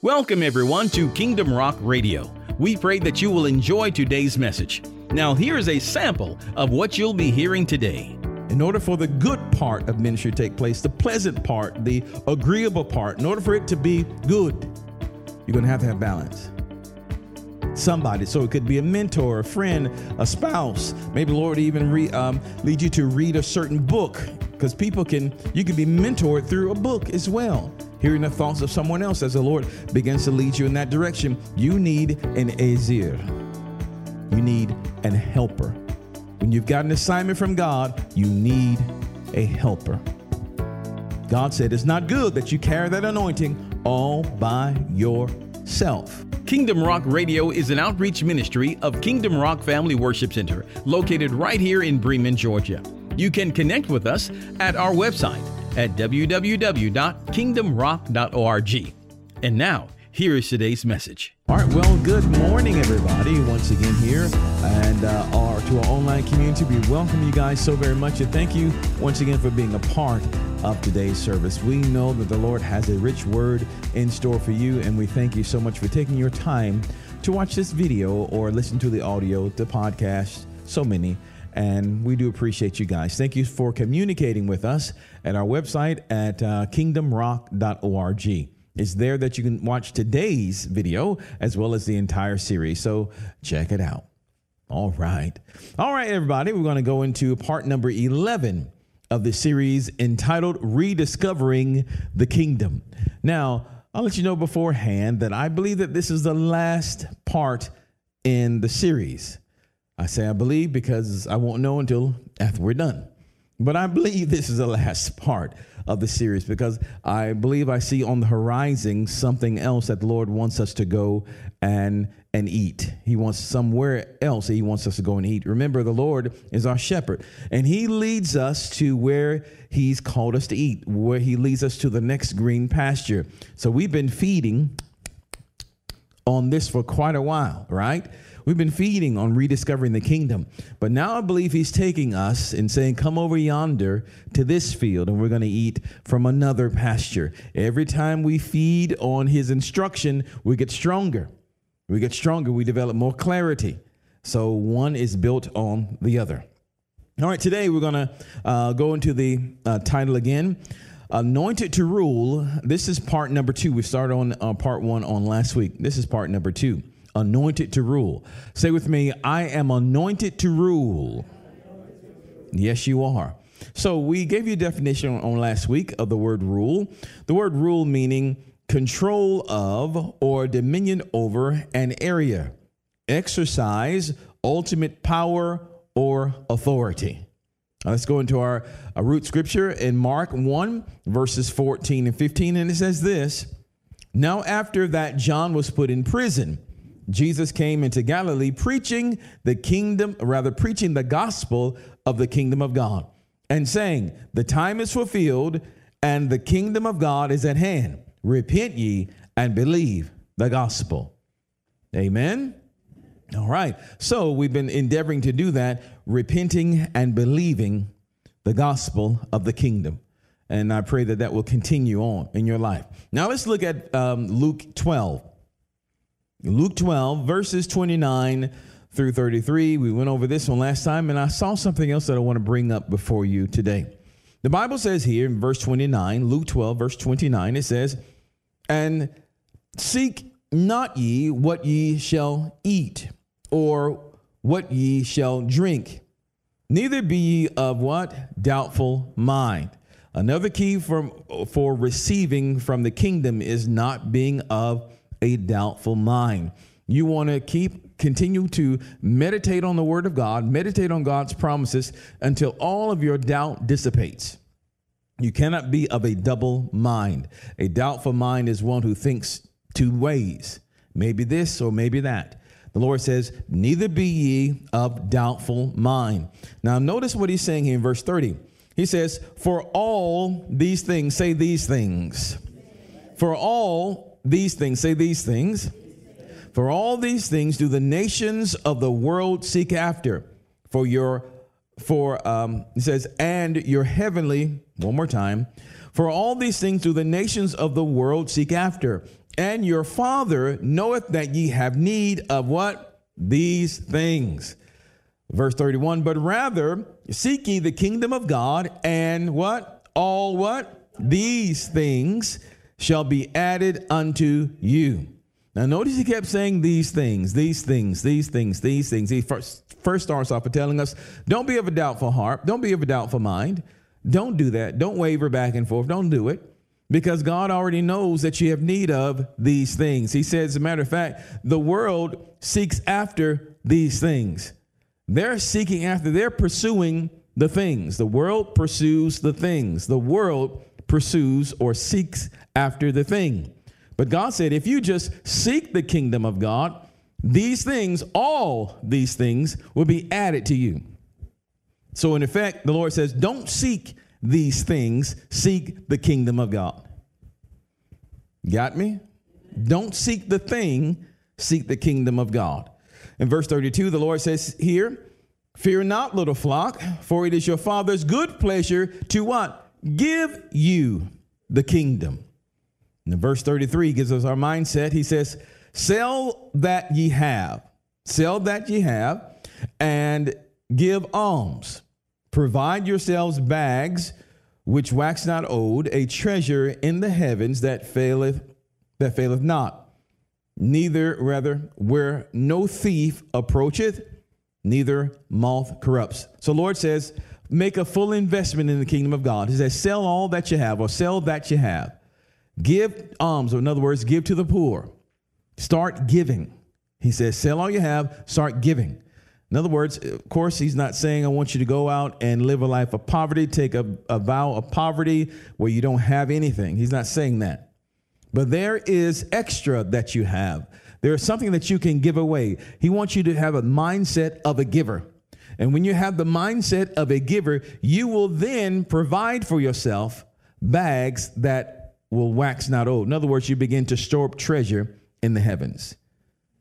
Welcome, everyone, to Kingdom Rock Radio. We pray that you will enjoy today's message. Now, here is a sample of what you'll be hearing today. In order for the good part of ministry to take place, the pleasant part, the agreeable part, in order for it to be good, you're going to have to have balance. Somebody, so it could be a mentor, a friend, a spouse. Maybe Lord even re, um, lead you to read a certain book, because people can, you can be mentored through a book as well hearing the thoughts of someone else as the Lord begins to lead you in that direction. You need an Azir. You need an helper. When you've got an assignment from God, you need a helper. God said it's not good that you carry that anointing all by yourself. Kingdom Rock Radio is an outreach ministry of Kingdom Rock Family Worship Center, located right here in Bremen, Georgia. You can connect with us at our website at www.kingdomrock.org. And now, here is today's message. All right, well, good morning, everybody, once again here, and uh, our to our online community. We welcome you guys so very much, and thank you once again for being a part of today's service. We know that the Lord has a rich word in store for you, and we thank you so much for taking your time to watch this video or listen to the audio, the podcast, so many. And we do appreciate you guys. Thank you for communicating with us at our website at uh, kingdomrock.org. It's there that you can watch today's video as well as the entire series. So check it out. All right. All right, everybody. We're going to go into part number 11 of the series entitled Rediscovering the Kingdom. Now, I'll let you know beforehand that I believe that this is the last part in the series. I say I believe because I won't know until after we're done. But I believe this is the last part of the series because I believe I see on the horizon something else that the Lord wants us to go and and eat. He wants somewhere else he wants us to go and eat. Remember, the Lord is our shepherd, and he leads us to where he's called us to eat, where he leads us to the next green pasture. So we've been feeding on this for quite a while, right? We've been feeding on rediscovering the kingdom, but now I believe he's taking us and saying, Come over yonder to this field, and we're going to eat from another pasture. Every time we feed on his instruction, we get stronger. We get stronger, we develop more clarity. So one is built on the other. All right, today we're going to uh, go into the uh, title again Anointed to Rule. This is part number two. We started on uh, part one on last week. This is part number two anointed to rule. Say with me, I am anointed to rule. Yes, you are. So we gave you a definition on last week of the word rule. The word rule meaning control of or dominion over an area, exercise ultimate power or authority. Let's go into our, our root scripture in Mark 1, verses 14 and 15. And it says this Now, after that, John was put in prison. Jesus came into Galilee preaching the kingdom, rather, preaching the gospel of the kingdom of God and saying, The time is fulfilled and the kingdom of God is at hand. Repent ye and believe the gospel. Amen. All right. So we've been endeavoring to do that, repenting and believing the gospel of the kingdom. And I pray that that will continue on in your life. Now let's look at um, Luke 12. Luke 12, verses 29 through 33. We went over this one last time, and I saw something else that I want to bring up before you today. The Bible says here in verse 29, Luke 12, verse 29, it says, And seek not ye what ye shall eat, or what ye shall drink, neither be ye of what? Doubtful mind. Another key for, for receiving from the kingdom is not being of a doubtful mind. You want to keep continue to meditate on the word of God, meditate on God's promises until all of your doubt dissipates. You cannot be of a double mind. A doubtful mind is one who thinks two ways, maybe this or maybe that. The Lord says, Neither be ye of doubtful mind. Now, notice what he's saying here in verse 30. He says, For all these things, say these things. For all these things, say these things. For all these things do the nations of the world seek after. For your, for, um, he says, and your heavenly, one more time. For all these things do the nations of the world seek after. And your Father knoweth that ye have need of what? These things. Verse 31 But rather seek ye the kingdom of God, and what? All what? These things shall be added unto you. Now, notice he kept saying these things, these things, these things, these things. He first, first starts off by telling us don't be of a doubtful heart, don't be of a doubtful mind. Don't do that. Don't waver back and forth. Don't do it because God already knows that you have need of these things. He says, as a matter of fact, the world seeks after these things. They're seeking after, they're pursuing the things. The world pursues the things. The world pursues or seeks after the thing. But God said, if you just seek the kingdom of God, these things, all these things, will be added to you. So, in effect, the Lord says, don't seek these things, seek the kingdom of God. Got me? Don't seek the thing, seek the kingdom of God. In verse 32, the Lord says here, Fear not, little flock, for it is your Father's good pleasure to what? Give you the kingdom. And verse 33 gives us our mindset. He says, Sell that ye have, sell that ye have, and give alms. Provide yourselves bags which wax not old, a treasure in the heavens that faileth, that faileth not. Neither, rather, where no thief approacheth, neither moth corrupts. So Lord says, make a full investment in the kingdom of God. He says, sell all that you have, or sell that you have. Give alms, or in other words, give to the poor. Start giving. He says, sell all you have, start giving. In other words, of course, he's not saying, I want you to go out and live a life of poverty, take a, a vow of poverty where you don't have anything. He's not saying that. But there is extra that you have. There is something that you can give away. He wants you to have a mindset of a giver. And when you have the mindset of a giver, you will then provide for yourself bags that will wax not old. In other words, you begin to store up treasure in the heavens.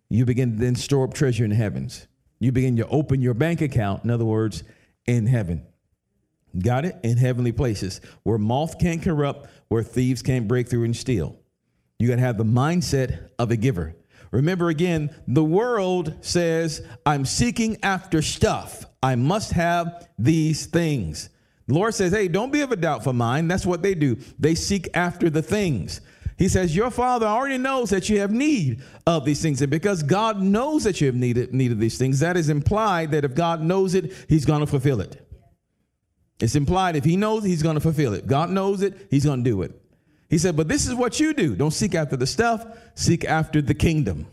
You begin to then store up treasure in the heavens. You begin to open your bank account, in other words, in heaven. Got it? In heavenly places where moth can't corrupt, where thieves can't break through and steal. You got to have the mindset of a giver. Remember again, the world says, I'm seeking after stuff. I must have these things. The Lord says, Hey, don't be of a doubtful mind. That's what they do. They seek after the things. He says, Your Father already knows that you have need of these things. And because God knows that you have need, need of these things, that is implied that if God knows it, He's going to fulfill it. It's implied if He knows, He's going to fulfill it. God knows it, He's going to do it. He said, But this is what you do. Don't seek after the stuff, seek after the kingdom.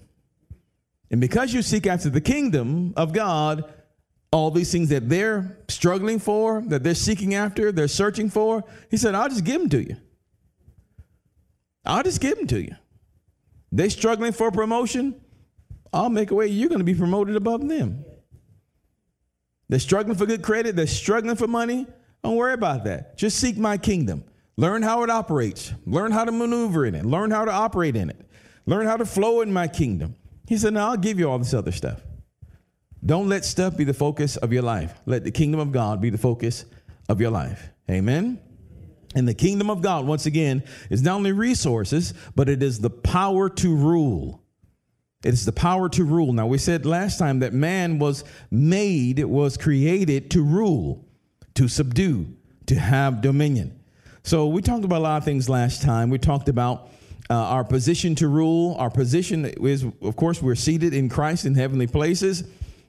And because you seek after the kingdom of God, all these things that they're struggling for, that they're seeking after, they're searching for, He said, I'll just give them to you. I'll just give them to you. They're struggling for promotion. I'll make a way. You're going to be promoted above them. They're struggling for good credit. They're struggling for money. Don't worry about that. Just seek my kingdom. Learn how it operates. Learn how to maneuver in it. Learn how to operate in it. Learn how to flow in my kingdom. He said, Now I'll give you all this other stuff. Don't let stuff be the focus of your life. Let the kingdom of God be the focus of your life. Amen. And the kingdom of God, once again, is not only resources, but it is the power to rule. It is the power to rule. Now, we said last time that man was made, was created to rule, to subdue, to have dominion. So, we talked about a lot of things last time. We talked about uh, our position to rule. Our position is, of course, we're seated in Christ in heavenly places.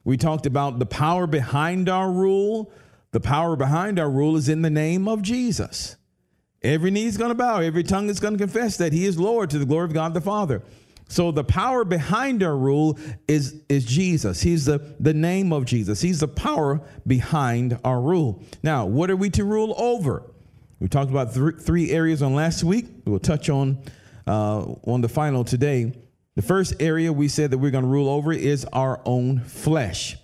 We talked about the power behind our rule. The power behind our rule is in the name of Jesus. Every knee is going to bow, every tongue is going to confess that he is Lord to the glory of God the Father. So the power behind our rule is, is Jesus. He's the, the name of Jesus. He's the power behind our rule. Now, what are we to rule over? We talked about th- three areas on last week. We'll touch on uh, on the final today. The first area we said that we're going to rule over is our own flesh.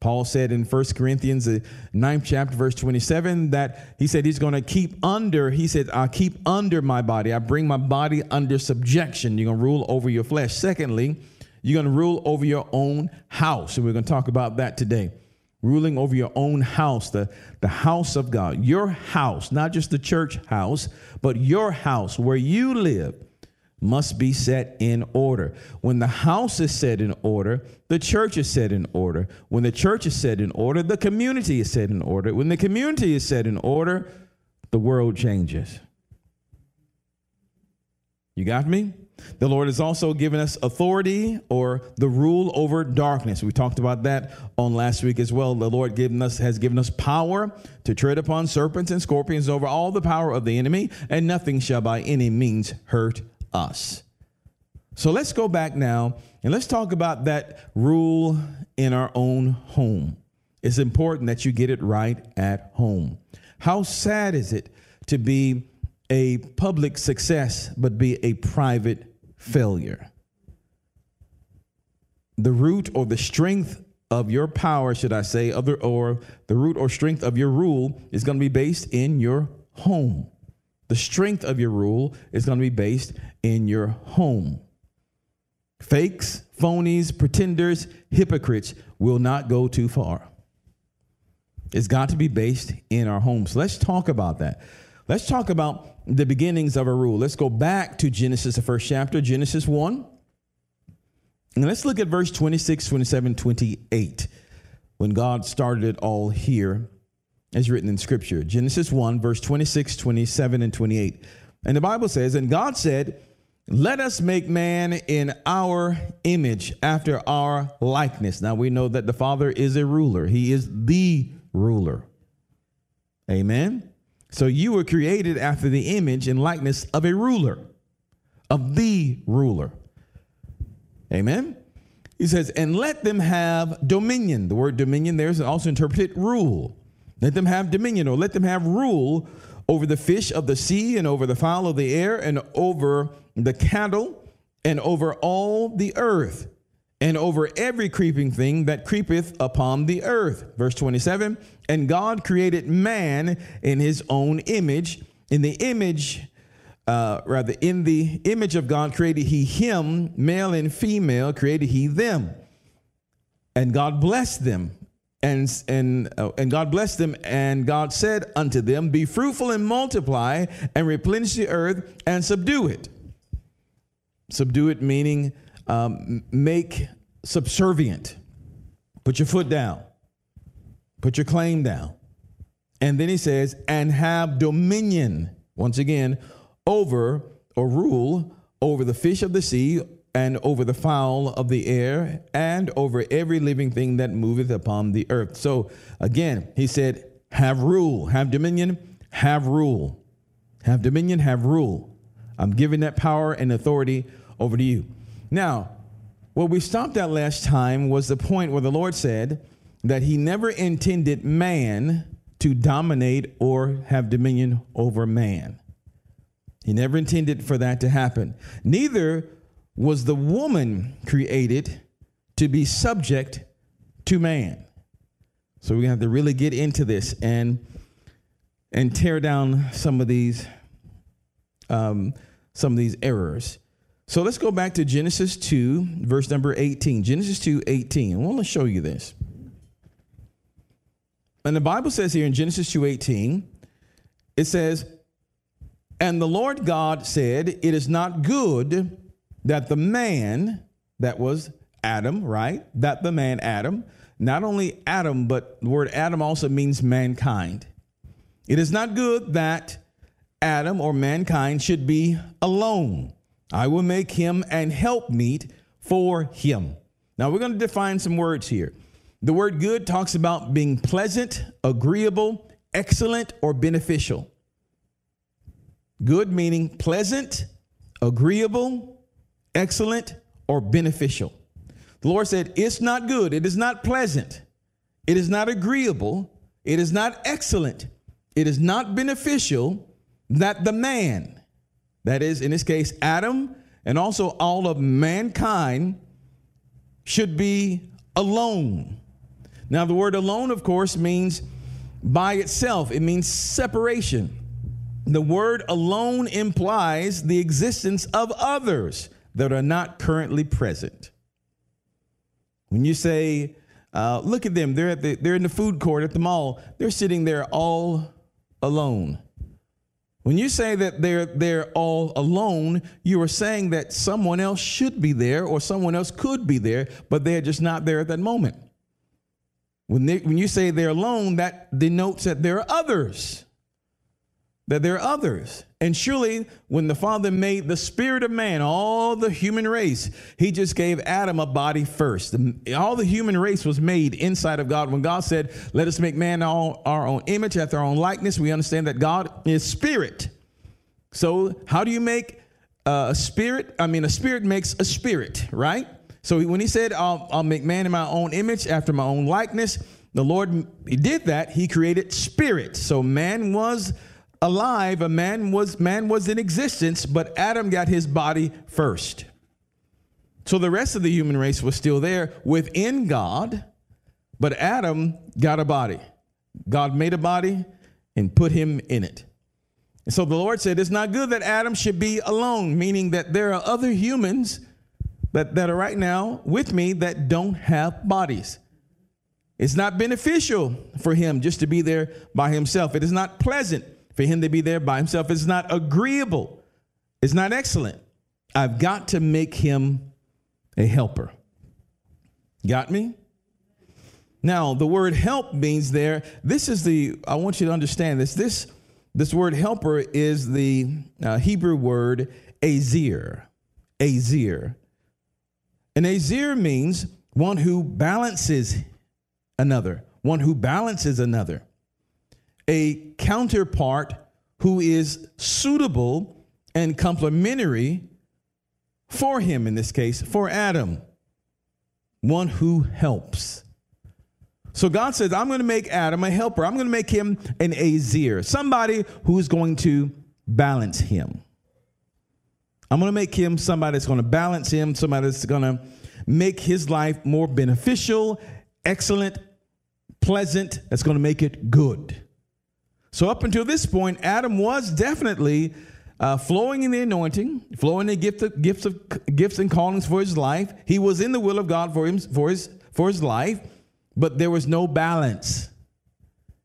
Paul said in 1 Corinthians, the ninth chapter, verse 27, that he said he's going to keep under, he said, I keep under my body. I bring my body under subjection. You're going to rule over your flesh. Secondly, you're going to rule over your own house. And we're going to talk about that today. Ruling over your own house, the, the house of God, your house, not just the church house, but your house where you live, must be set in order. When the house is set in order, the church is set in order. When the church is set in order, the community is set in order. When the community is set in order, the world changes. You got me? The Lord has also given us authority or the rule over darkness. We talked about that on last week as well. The Lord given us has given us power to tread upon serpents and scorpions over all the power of the enemy, and nothing shall by any means hurt us. So let's go back now and let's talk about that rule in our own home. It's important that you get it right at home. How sad is it to be a public success but be a private failure? The root or the strength of your power, should I say, other or the root or strength of your rule is going to be based in your home. The strength of your rule is going to be based in your home. Fakes, phonies, pretenders, hypocrites will not go too far. It's got to be based in our homes. So let's talk about that. Let's talk about the beginnings of a rule. Let's go back to Genesis, the first chapter, Genesis 1. And let's look at verse 26, 27, 28, when God started it all here as written in Scripture. Genesis 1, verse 26, 27, and 28. And the Bible says, And God said, Let us make man in our image, after our likeness. Now we know that the Father is a ruler, He is the ruler. Amen. So you were created after the image and likeness of a ruler, of the ruler. Amen. He says, and let them have dominion. The word dominion there is also interpreted rule. Let them have dominion or let them have rule over the fish of the sea and over the fowl of the air and over the cattle and over all the earth and over every creeping thing that creepeth upon the earth. Verse 27 And God created man in his own image. In the image, uh, rather, in the image of God created he him, male and female created he them. And God blessed them and and uh, and God blessed them and God said unto them be fruitful and multiply and replenish the earth and subdue it subdue it meaning um, make subservient put your foot down put your claim down and then he says and have dominion once again over or rule over the fish of the sea and over the fowl of the air, and over every living thing that moveth upon the earth. So again, he said, Have rule, have dominion, have rule. Have dominion, have rule. I'm giving that power and authority over to you. Now, what we stopped at last time was the point where the Lord said that he never intended man to dominate or have dominion over man. He never intended for that to happen. Neither was the woman created to be subject to man. So we're gonna have to really get into this and and tear down some of these um, some of these errors. So let's go back to Genesis 2, verse number 18. Genesis 2, 18. I want to show you this. And the Bible says here in Genesis 2, 18, it says, And the Lord God said, It is not good that the man that was Adam, right? That the man Adam, not only Adam, but the word Adam also means mankind. It is not good that Adam or mankind should be alone. I will make him an helpmeet for him. Now we're going to define some words here. The word good talks about being pleasant, agreeable, excellent, or beneficial. Good meaning pleasant, agreeable, excellent, or beneficial. The Lord said, It's not good. It is not pleasant. It is not agreeable. It is not excellent. It is not beneficial that the man, that is, in this case, Adam, and also all of mankind, should be alone. Now, the word alone, of course, means by itself, it means separation. The word alone implies the existence of others that are not currently present. When you say, uh, look at them, they're, at the, they're in the food court at the mall, they're sitting there all alone. When you say that they're they're all alone, you are saying that someone else should be there or someone else could be there, but they're just not there at that moment. When they, when you say they're alone, that denotes that there are others. That there are others. And surely, when the Father made the spirit of man, all the human race, he just gave Adam a body first. All the human race was made inside of God. When God said, Let us make man all our own image, after our own likeness, we understand that God is spirit. So, how do you make uh, a spirit? I mean, a spirit makes a spirit, right? So when he said, I'll, I'll make man in my own image after my own likeness, the Lord did that. He created spirit. So man was alive, a man was man was in existence, but Adam got his body first. So the rest of the human race was still there within God, but Adam got a body. God made a body and put him in it. And so the Lord said, It's not good that Adam should be alone, meaning that there are other humans that, that are right now with me that don't have bodies. It's not beneficial for him just to be there by himself. It is not pleasant for him to be there by himself. It's not agreeable. It's not excellent. I've got to make him a helper. Got me? Now, the word help means there, this is the, I want you to understand this. This, this word helper is the uh, Hebrew word azir. Azir. And Azir means one who balances another, one who balances another, a counterpart who is suitable and complementary for him, in this case, for Adam, one who helps. So God says, I'm going to make Adam a helper. I'm going to make him an Azir, somebody who's going to balance him. I'm going to make him somebody that's going to balance him, somebody that's going to make his life more beneficial, excellent, pleasant, that's going to make it good. So, up until this point, Adam was definitely uh, flowing in the anointing, flowing in the gift of, gifts of gifts and callings for his life. He was in the will of God for him for his for his life, but there was no balance.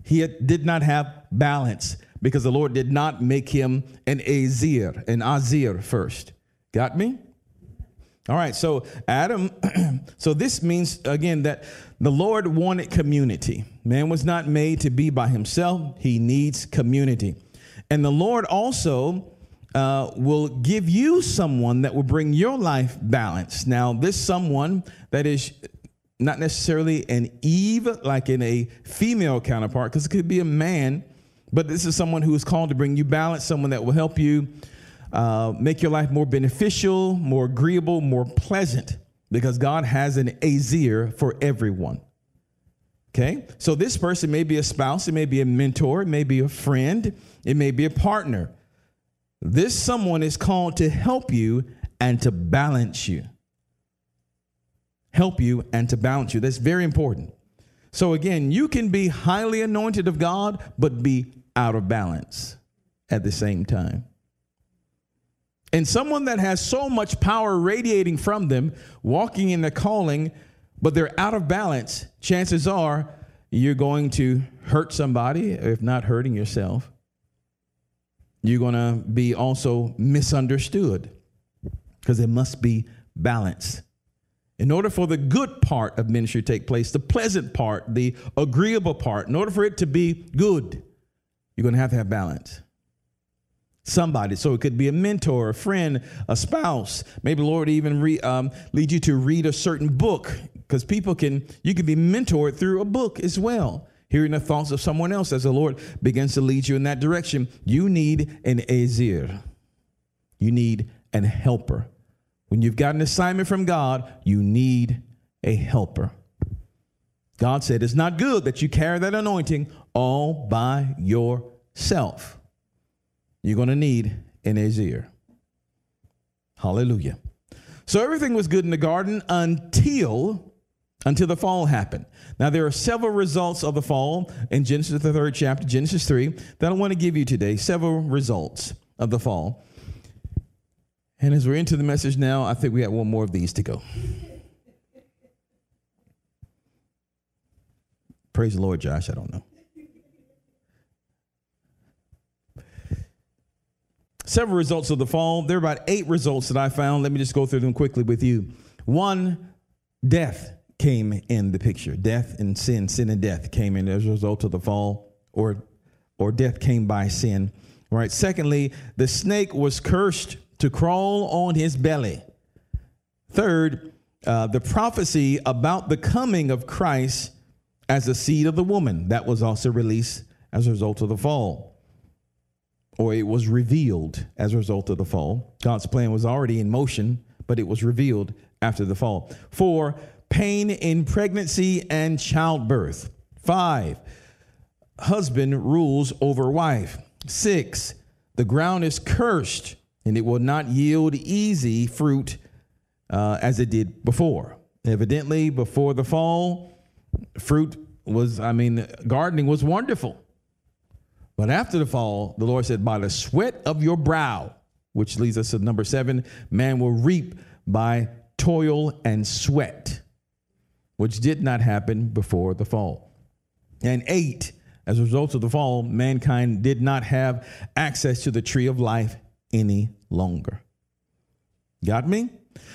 He had, did not have balance because the Lord did not make him an Azir, an Azir first. Got me? All right, so Adam, so this means again that the Lord wanted community. Man was not made to be by himself, he needs community. And the Lord also uh, will give you someone that will bring your life balance. Now, this someone that is not necessarily an Eve, like in a female counterpart, because it could be a man but this is someone who is called to bring you balance, someone that will help you uh, make your life more beneficial, more agreeable, more pleasant, because God has an Azir for everyone. Okay? So this person may be a spouse, it may be a mentor, it may be a friend, it may be a partner. This someone is called to help you and to balance you. Help you and to balance you. That's very important. So again, you can be highly anointed of God, but be out of balance at the same time. And someone that has so much power radiating from them, walking in the calling, but they're out of balance, chances are you're going to hurt somebody, if not hurting yourself. You're going to be also misunderstood because it must be balance. In order for the good part of ministry to take place, the pleasant part, the agreeable part, in order for it to be good, you're going to have to have balance. Somebody, so it could be a mentor, a friend, a spouse. Maybe Lord even re, um, lead you to read a certain book because people can, you can be mentored through a book as well. Hearing the thoughts of someone else as the Lord begins to lead you in that direction. You need an azir. You need an helper. When you've got an assignment from God, you need a helper. God said it's not good that you carry that anointing all by yourself. You're going to need an Azir. Hallelujah. So everything was good in the garden until until the fall happened. Now there are several results of the fall in Genesis the third chapter, Genesis 3, that I want to give you today, several results of the fall. And as we're into the message now, I think we have one more of these to go. Praise the Lord, Josh. I don't know. Several results of the fall. There are about eight results that I found. Let me just go through them quickly with you. One, death came in the picture. Death and sin, sin and death came in as a result of the fall, or or death came by sin. Right. Secondly, the snake was cursed to crawl on his belly. Third, uh, the prophecy about the coming of Christ as the seed of the woman that was also released as a result of the fall, or it was revealed as a result of the fall. God's plan was already in motion, but it was revealed after the fall. Four, pain in pregnancy and childbirth. Five, husband rules over wife. Six, the ground is cursed and it will not yield easy fruit uh, as it did before. Evidently, before the fall, fruit was, I mean, gardening was wonderful. But after the fall, the Lord said, by the sweat of your brow, which leads us to number seven, man will reap by toil and sweat, which did not happen before the fall. And eight, as a result of the fall, mankind did not have access to the tree of life any longer. Got me?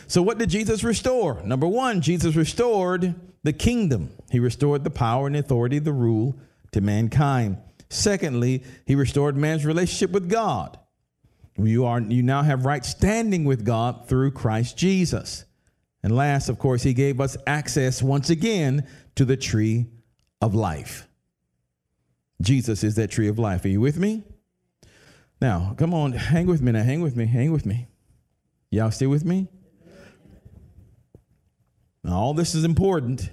So, what did Jesus restore? Number one, Jesus restored the kingdom. He restored the power and authority, the rule to mankind. Secondly, he restored man's relationship with God. You are you now have right standing with God through Christ Jesus. And last, of course, he gave us access once again to the tree of life. Jesus is that tree of life. Are you with me? Now, come on, hang with me now. Hang with me. Hang with me. Y'all still with me? Now, all this is important,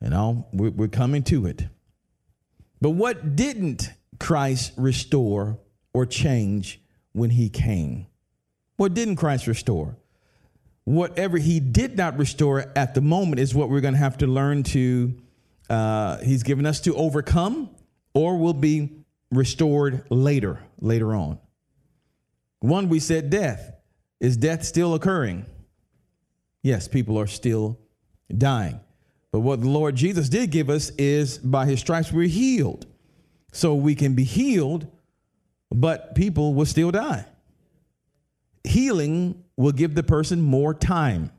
and all we're, we're coming to it. But what didn't Christ restore or change when he came? What didn't Christ restore? Whatever he did not restore at the moment is what we're going to have to learn to, uh, he's given us to overcome or will be restored later, later on. One, we said death. Is death still occurring? Yes, people are still dying. But what the Lord Jesus did give us is by his stripes we're healed. So we can be healed, but people will still die. Healing will give the person more time.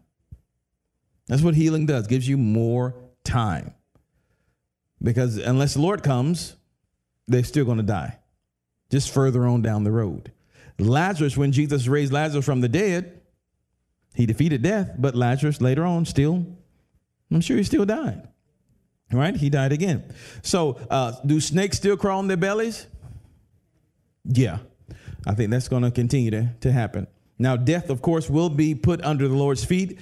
That's what healing does, gives you more time. Because unless the Lord comes, they're still going to die, just further on down the road. Lazarus, when Jesus raised Lazarus from the dead, he defeated death, but Lazarus later on still, I'm sure he still died. Right? He died again. So, uh, do snakes still crawl on their bellies? Yeah, I think that's going to continue to, to happen. Now, death, of course, will be put under the Lord's feet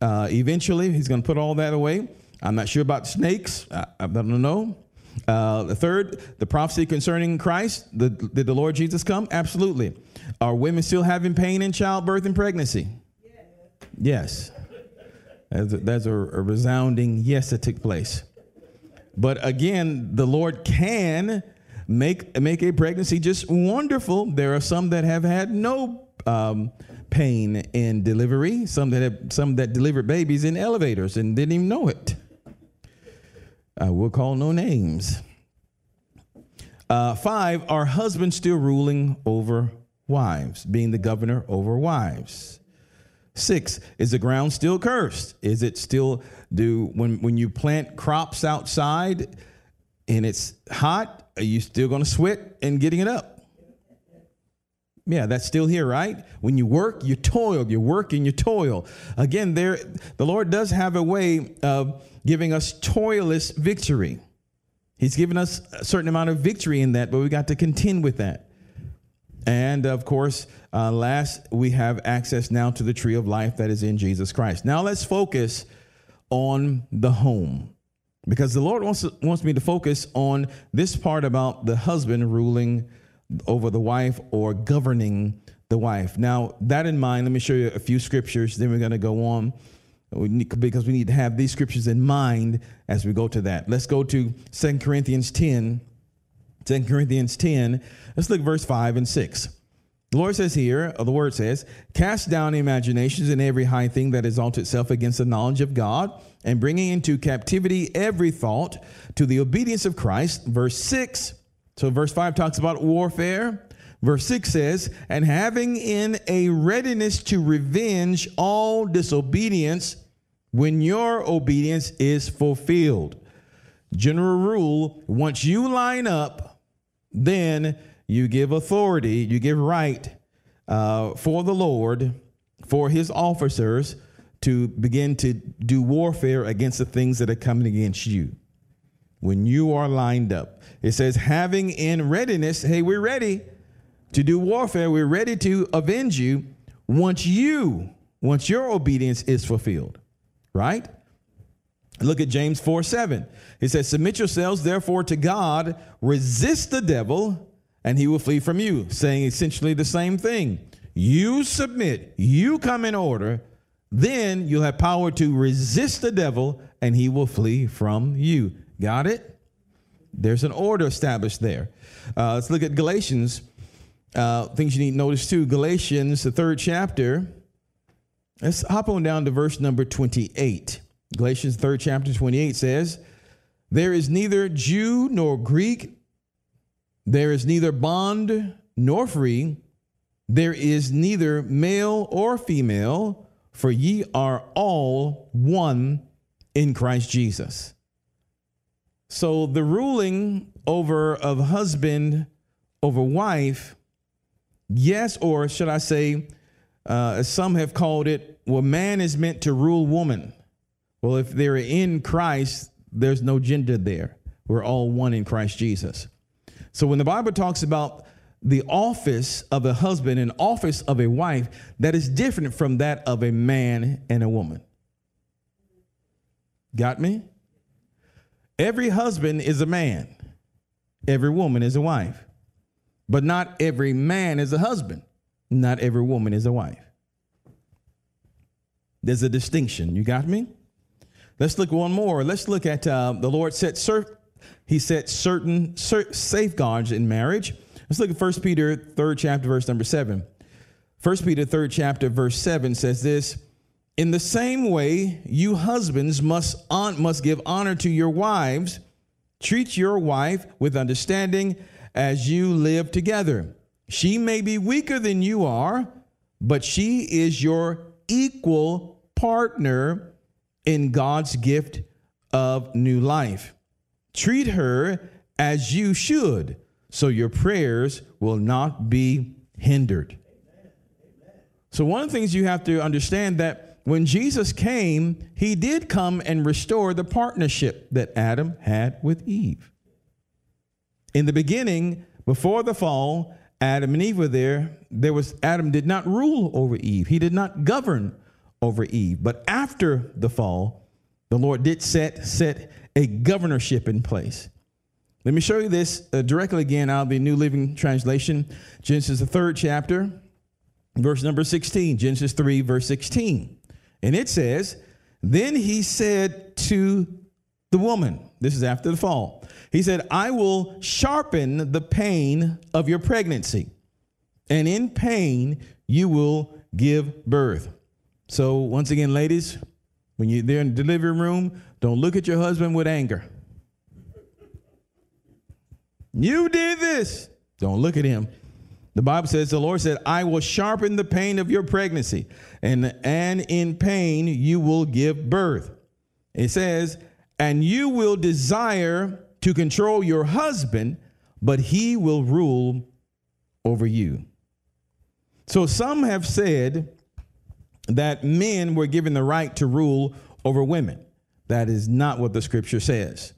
uh, eventually. He's going to put all that away. I'm not sure about snakes. I, I don't know. Uh, the third, the prophecy concerning Christ. The, did the Lord Jesus come? Absolutely. Are women still having pain in childbirth and pregnancy? Yes. That's a, that's a, a resounding yes that took place. But again, the Lord can make make a pregnancy just wonderful. There are some that have had no um, pain in delivery. Some that have some that delivered babies in elevators and didn't even know it. I will call no names. Uh, five, are husbands still ruling over wives, being the governor over wives? Six, is the ground still cursed? Is it still do when when you plant crops outside and it's hot, are you still to sweat and getting it up? Yeah, that's still here, right? When you work, you toil. You work and you toil. Again, there the Lord does have a way of giving us toilless victory. He's given us a certain amount of victory in that, but we got to contend with that. And of course, uh, last, we have access now to the tree of life that is in Jesus Christ. Now let's focus on the home because the Lord wants, wants me to focus on this part about the husband ruling over the wife or governing the wife. Now, that in mind, let me show you a few scriptures, then we're going to go on we need, because we need to have these scriptures in mind as we go to that. Let's go to 2 Corinthians 10. 2 Corinthians 10. Let's look verse 5 and 6. The Lord says here, or the word says, cast down imaginations and every high thing that exalts itself against the knowledge of God, and bringing into captivity every thought to the obedience of Christ. Verse 6 so verse 5 talks about warfare. Verse 6 says, And having in a readiness to revenge all disobedience when your obedience is fulfilled. General rule once you line up, then you give authority, you give right uh, for the Lord, for his officers to begin to do warfare against the things that are coming against you. When you are lined up, it says, having in readiness, hey, we're ready to do warfare, we're ready to avenge you once you, once your obedience is fulfilled, right? Look at James 4 7. It says, Submit yourselves therefore to God, resist the devil, and he will flee from you, saying essentially the same thing. You submit, you come in order, then you'll have power to resist the devil, and he will flee from you. Got it? There's an order established there. Uh, let's look at Galatians. Uh, things you need to notice too. Galatians, the third chapter. Let's hop on down to verse number 28. Galatians, third chapter, 28 says, There is neither Jew nor Greek, there is neither bond nor free, there is neither male or female, for ye are all one in Christ Jesus. So the ruling over of husband over wife, yes, or should I say, uh, some have called it, well, man is meant to rule woman. Well, if they're in Christ, there's no gender there. We're all one in Christ Jesus. So when the Bible talks about the office of a husband and office of a wife, that is different from that of a man and a woman. Got me? Every husband is a man, every woman is a wife. But not every man is a husband, not every woman is a wife. There's a distinction. You got me? Let's look one more. Let's look at uh, the Lord set cer- he set certain cer- safeguards in marriage. Let's look at 1 Peter 3rd chapter verse number 7. 1 Peter 3rd chapter verse 7 says this, in the same way, you husbands must, on, must give honor to your wives. Treat your wife with understanding as you live together. She may be weaker than you are, but she is your equal partner in God's gift of new life. Treat her as you should, so your prayers will not be hindered. So one of the things you have to understand that when Jesus came, he did come and restore the partnership that Adam had with Eve. In the beginning, before the fall, Adam and Eve were there. There was Adam did not rule over Eve. He did not govern over Eve. But after the fall, the Lord did set set a governorship in place. Let me show you this uh, directly again out of the New Living Translation, Genesis the third chapter, verse number 16, Genesis 3 verse 16. And it says, Then he said to the woman, this is after the fall, he said, I will sharpen the pain of your pregnancy, and in pain you will give birth. So, once again, ladies, when you're there in the delivery room, don't look at your husband with anger. You did this. Don't look at him. The Bible says, the Lord said, I will sharpen the pain of your pregnancy, and, and in pain you will give birth. It says, and you will desire to control your husband, but he will rule over you. So some have said that men were given the right to rule over women. That is not what the scripture says.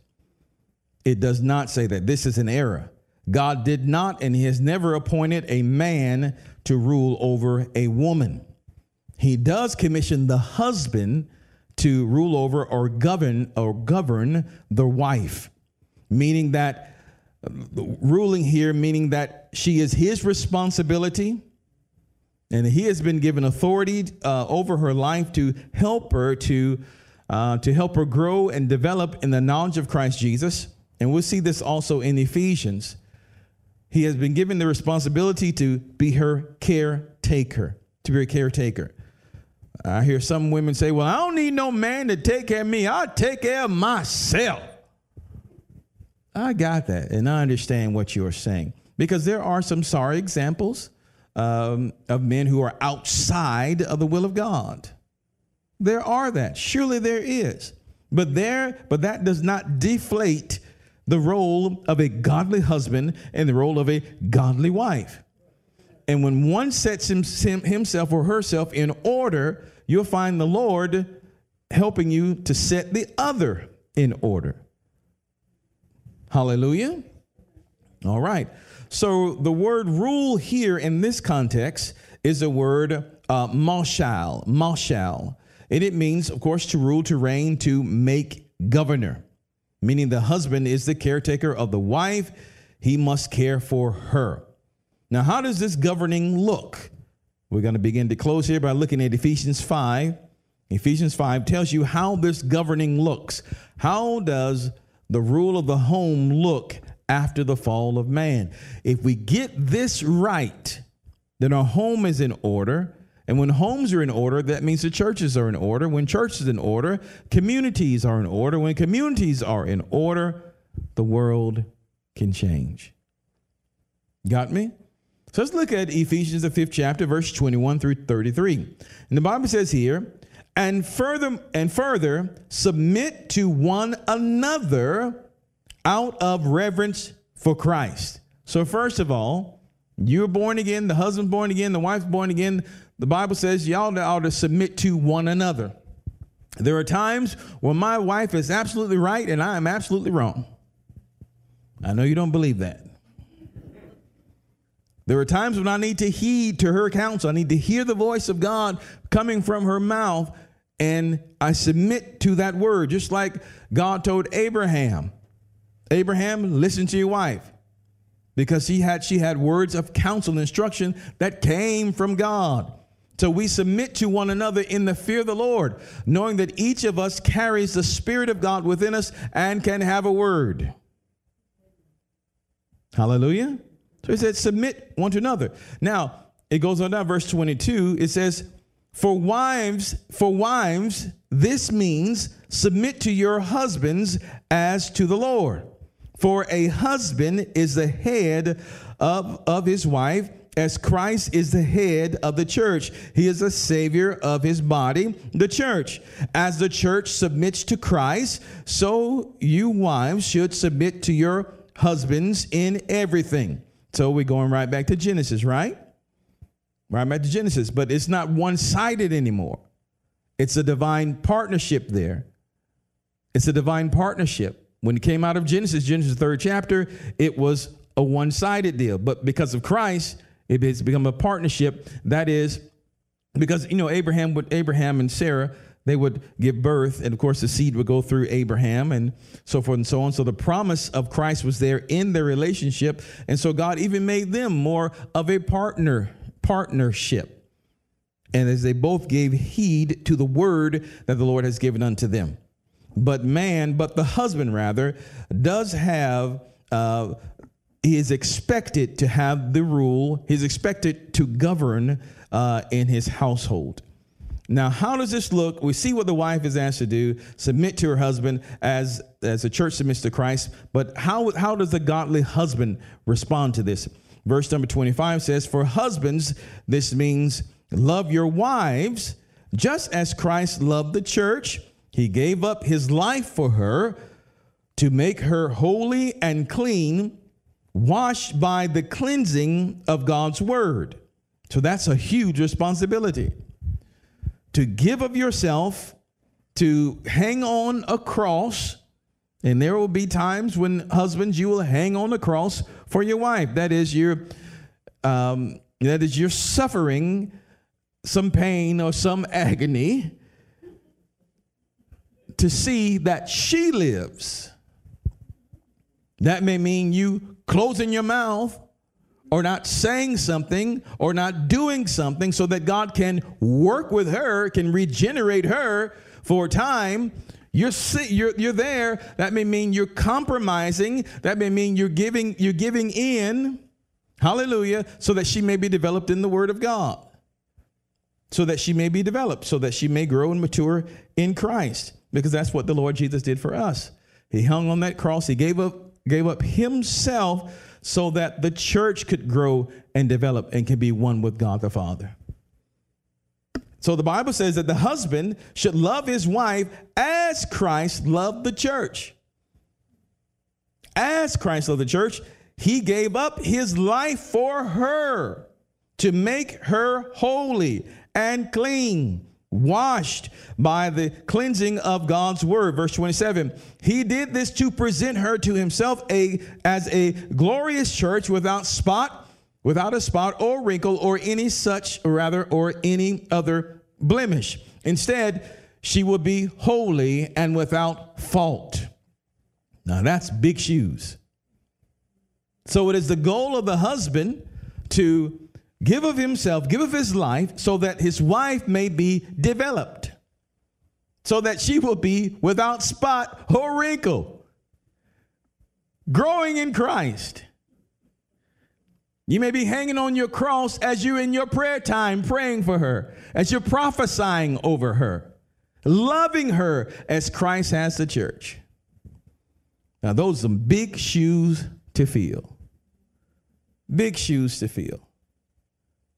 It does not say that. This is an error. God did not and he has never appointed a man to rule over a woman. He does commission the husband to rule over or govern or govern the wife, meaning that uh, ruling here meaning that she is his responsibility and he has been given authority uh, over her life to help her to uh, to help her grow and develop in the knowledge of Christ Jesus. And we'll see this also in Ephesians he has been given the responsibility to be her caretaker, to be a caretaker. I hear some women say, Well, I don't need no man to take care of me. I'll take care of myself. I got that, and I understand what you're saying. because there are some sorry examples um, of men who are outside of the will of God. There are that. Surely there is. But there, but that does not deflate the role of a godly husband and the role of a godly wife. And when one sets himself or herself in order, you'll find the Lord helping you to set the other in order. Hallelujah. All right. So the word rule here in this context is the word uh, mashal, mashal. And it means, of course, to rule, to reign, to make governor, meaning the husband is the caretaker of the wife. He must care for her. Now, how does this governing look? We're going to begin to close here by looking at Ephesians 5. Ephesians 5 tells you how this governing looks. How does the rule of the home look after the fall of man? If we get this right, then our home is in order. And when homes are in order, that means the churches are in order. When churches are in order, communities are in order. When communities are in order, the world can change. Got me? So let's look at Ephesians, the fifth chapter, verse 21 through 33. And the Bible says here, and further and further submit to one another out of reverence for Christ. So first of all, you're born again, the husband's born again, the wife's born again. The Bible says y'all ought to submit to one another. There are times when my wife is absolutely right and I am absolutely wrong. I know you don't believe that. There are times when I need to heed to her counsel. I need to hear the voice of God coming from her mouth and I submit to that word, just like God told Abraham. Abraham, listen to your wife. Because he had she had words of counsel and instruction that came from God. So we submit to one another in the fear of the Lord, knowing that each of us carries the Spirit of God within us and can have a word. Hallelujah. So he said, submit one to another. Now, it goes on down, verse 22, it says, for wives, for wives, this means submit to your husbands as to the Lord. For a husband is the head of, of his wife, as Christ is the head of the church. He is the savior of his body, the church. As the church submits to Christ, so you wives should submit to your husbands in everything. So we're going right back to Genesis, right? Right back to Genesis, but it's not one sided anymore. It's a divine partnership there. It's a divine partnership. When it came out of Genesis, Genesis third chapter, it was a one sided deal. But because of Christ, it has become a partnership. That is because you know Abraham would Abraham and Sarah they would give birth, and of course the seed would go through Abraham and so forth and so on. So the promise of Christ was there in their relationship, and so God even made them more of a partner partnership. And as they both gave heed to the word that the Lord has given unto them. But man, but the husband rather, does have, uh, he is expected to have the rule, he's expected to govern uh, in his household. Now, how does this look? We see what the wife is asked to do submit to her husband as, as the church submits to Christ. But how, how does the godly husband respond to this? Verse number 25 says, For husbands, this means love your wives just as Christ loved the church. He gave up his life for her to make her holy and clean, washed by the cleansing of God's word. So that's a huge responsibility. To give of yourself, to hang on a cross, and there will be times when husbands, you will hang on the cross for your wife. That is, you're, um, that is, you're suffering some pain or some agony to see that she lives. That may mean you closing your mouth or not saying something or not doing something so that God can work with her, can regenerate her for time you're, you're, you're there. That may mean you're compromising. That may mean you're giving, you're giving in. Hallelujah. So that she may be developed in the word of God. So that she may be developed, so that she may grow and mature in Christ. Because that's what the Lord Jesus did for us. He hung on that cross. He gave up, gave up himself so that the church could grow and develop and can be one with God the Father. So the Bible says that the husband should love his wife as Christ loved the church. As Christ loved the church, he gave up his life for her to make her holy and clean, washed by the cleansing of God's word. Verse 27. He did this to present her to himself a as a glorious church without spot, without a spot or wrinkle or any such or rather or any other blemish. Instead, she will be holy and without fault. Now that's big shoes. So it is the goal of the husband to give of himself, give of his life, so that his wife may be developed, so that she will be without spot or wrinkle, growing in Christ. You may be hanging on your cross as you're in your prayer time praying for her, as you're prophesying over her, loving her as Christ has the church. Now, those are some big shoes to fill. Big shoes to fill.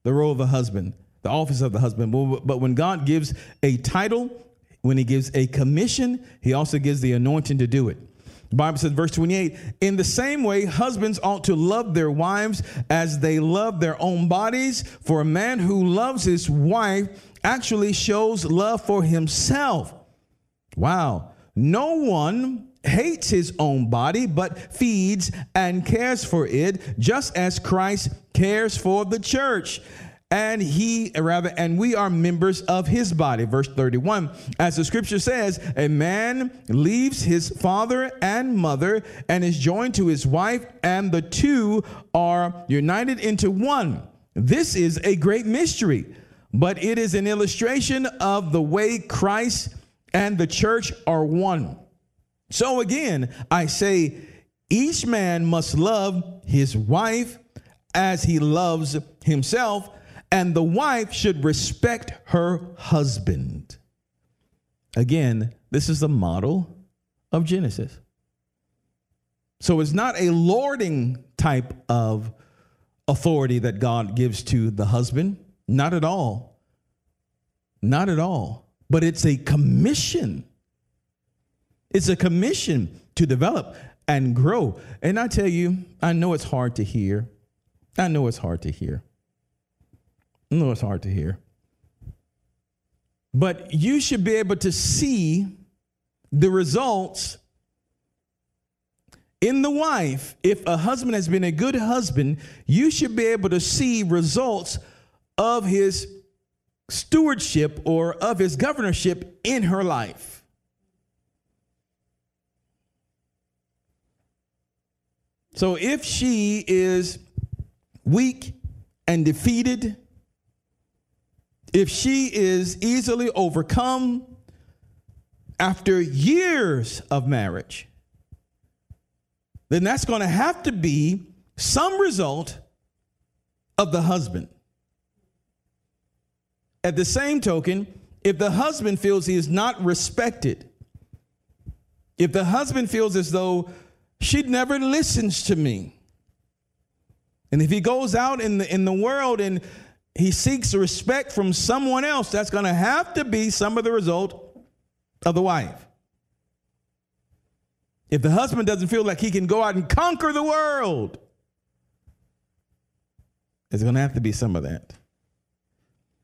The role of the husband, the office of the husband. But when God gives a title, when he gives a commission, he also gives the anointing to do it. The Bible says, verse 28, in the same way, husbands ought to love their wives as they love their own bodies. For a man who loves his wife actually shows love for himself. Wow. No one hates his own body, but feeds and cares for it, just as Christ cares for the church. And he, rather, and we are members of his body. Verse 31. As the scripture says, a man leaves his father and mother and is joined to his wife, and the two are united into one. This is a great mystery, but it is an illustration of the way Christ and the church are one. So again, I say each man must love his wife as he loves himself, and the wife should respect her husband. Again, this is the model of Genesis. So it's not a lording type of authority that God gives to the husband. Not at all. Not at all. But it's a commission it's a commission to develop and grow. And I tell you, I know it's hard to hear. I know it's hard to hear. I know it's hard to hear. But you should be able to see the results in the wife. If a husband has been a good husband, you should be able to see results of his stewardship or of his governorship in her life. So if she is weak and defeated, if she is easily overcome after years of marriage, then that's going to have to be some result of the husband. At the same token, if the husband feels he is not respected, if the husband feels as though she never listens to me. And if he goes out in the, in the world and he seeks respect from someone else, that's going to have to be some of the result of the wife. If the husband doesn't feel like he can go out and conquer the world, there's going to have to be some of that.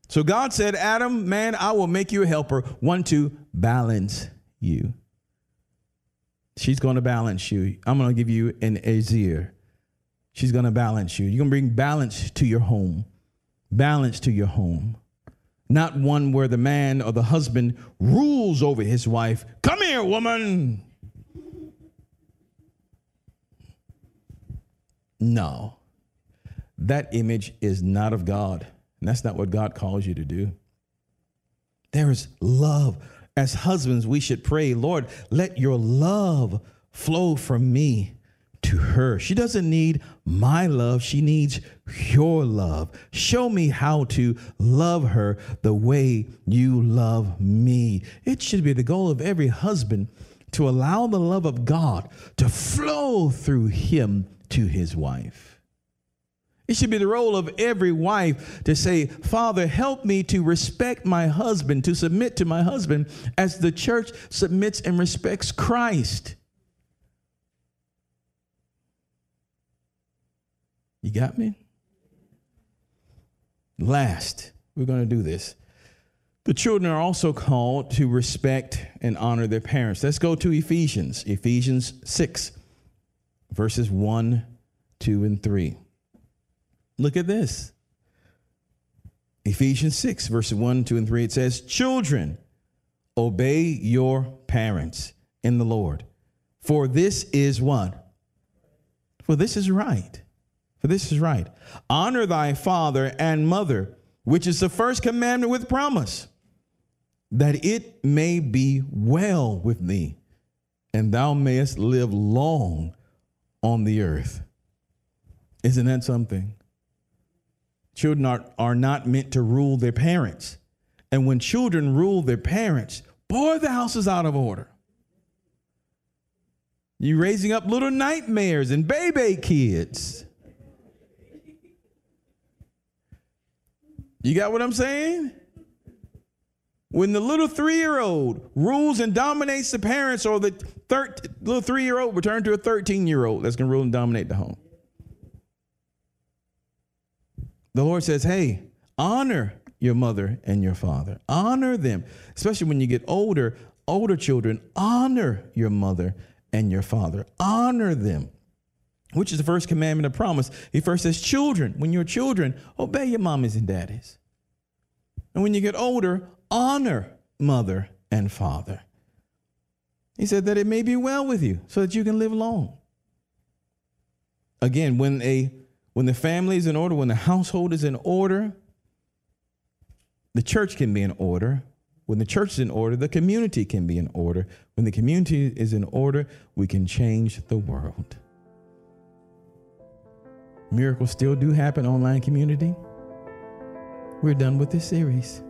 So God said, Adam, man, I will make you a helper, one to balance you. She's going to balance you. I'm going to give you an Azir. She's going to balance you. You're going to bring balance to your home. Balance to your home. Not one where the man or the husband rules over his wife. Come here, woman. No. That image is not of God. And that's not what God calls you to do. There is love as husbands, we should pray, Lord, let your love flow from me to her. She doesn't need my love, she needs your love. Show me how to love her the way you love me. It should be the goal of every husband to allow the love of God to flow through him to his wife. It should be the role of every wife to say, Father, help me to respect my husband, to submit to my husband as the church submits and respects Christ. You got me? Last, we're going to do this. The children are also called to respect and honor their parents. Let's go to Ephesians, Ephesians 6, verses 1, 2, and 3. Look at this. Ephesians 6, verses 1, 2, and 3. It says, Children, obey your parents in the Lord, for this is what? For this is right. For this is right. Honor thy father and mother, which is the first commandment with promise, that it may be well with thee, and thou mayest live long on the earth. Isn't that something? Children are, are not meant to rule their parents. And when children rule their parents, boy, the house is out of order. You're raising up little nightmares and baby kids. You got what I'm saying? When the little three year old rules and dominates the parents, or the thir- little three year old return to a 13 year old that's going to rule and dominate the home. The Lord says, hey, honor your mother and your father. Honor them, especially when you get older, older children, honor your mother and your father. Honor them which is the first commandment of promise. He first says, Children, when you're children, obey your mommies and daddies. And when you get older, honor mother and father. He said that it may be well with you so that you can live long. Again, when a when the family is in order, when the household is in order, the church can be in order. When the church is in order, the community can be in order. When the community is in order, we can change the world. Miracles still do happen online community. We're done with this series.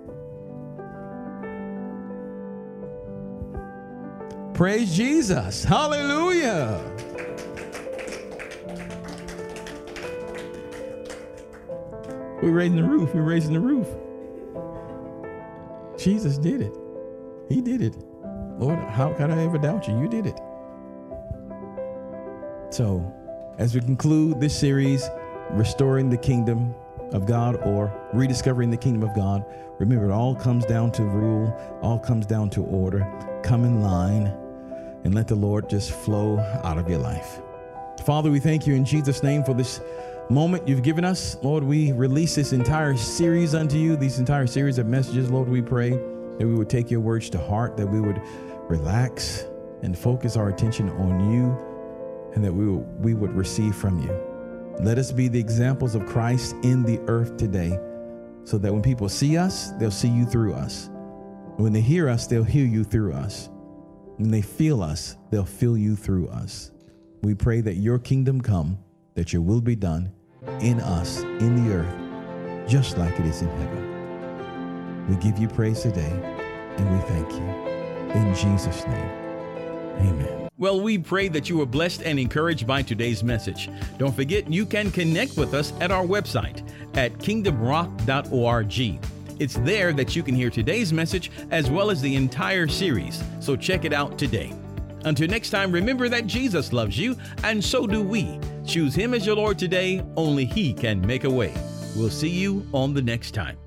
Praise Jesus. Hallelujah. We're raising the roof. We're raising the roof. Jesus did it. He did it. Lord, how could I ever doubt you? You did it. So, as we conclude this series, Restoring the Kingdom of God or Rediscovering the Kingdom of God, remember it all comes down to rule, all comes down to order. Come in line and let the Lord just flow out of your life. Father, we thank you in Jesus' name for this moment you've given us. Lord, we release this entire series unto you, these entire series of messages. Lord, we pray that we would take your words to heart, that we would relax and focus our attention on you and that we, we would receive from you. Let us be the examples of Christ in the earth today so that when people see us, they'll see you through us. When they hear us, they'll hear you through us. When they feel us, they'll feel you through us. We pray that your kingdom come, that your will be done in us, in the earth, just like it is in heaven. We give you praise today and we thank you. In Jesus' name, amen. Well, we pray that you were blessed and encouraged by today's message. Don't forget, you can connect with us at our website at kingdomrock.org. It's there that you can hear today's message as well as the entire series, so check it out today. Until next time, remember that Jesus loves you, and so do we. Choose Him as your Lord today, only He can make a way. We'll see you on the next time.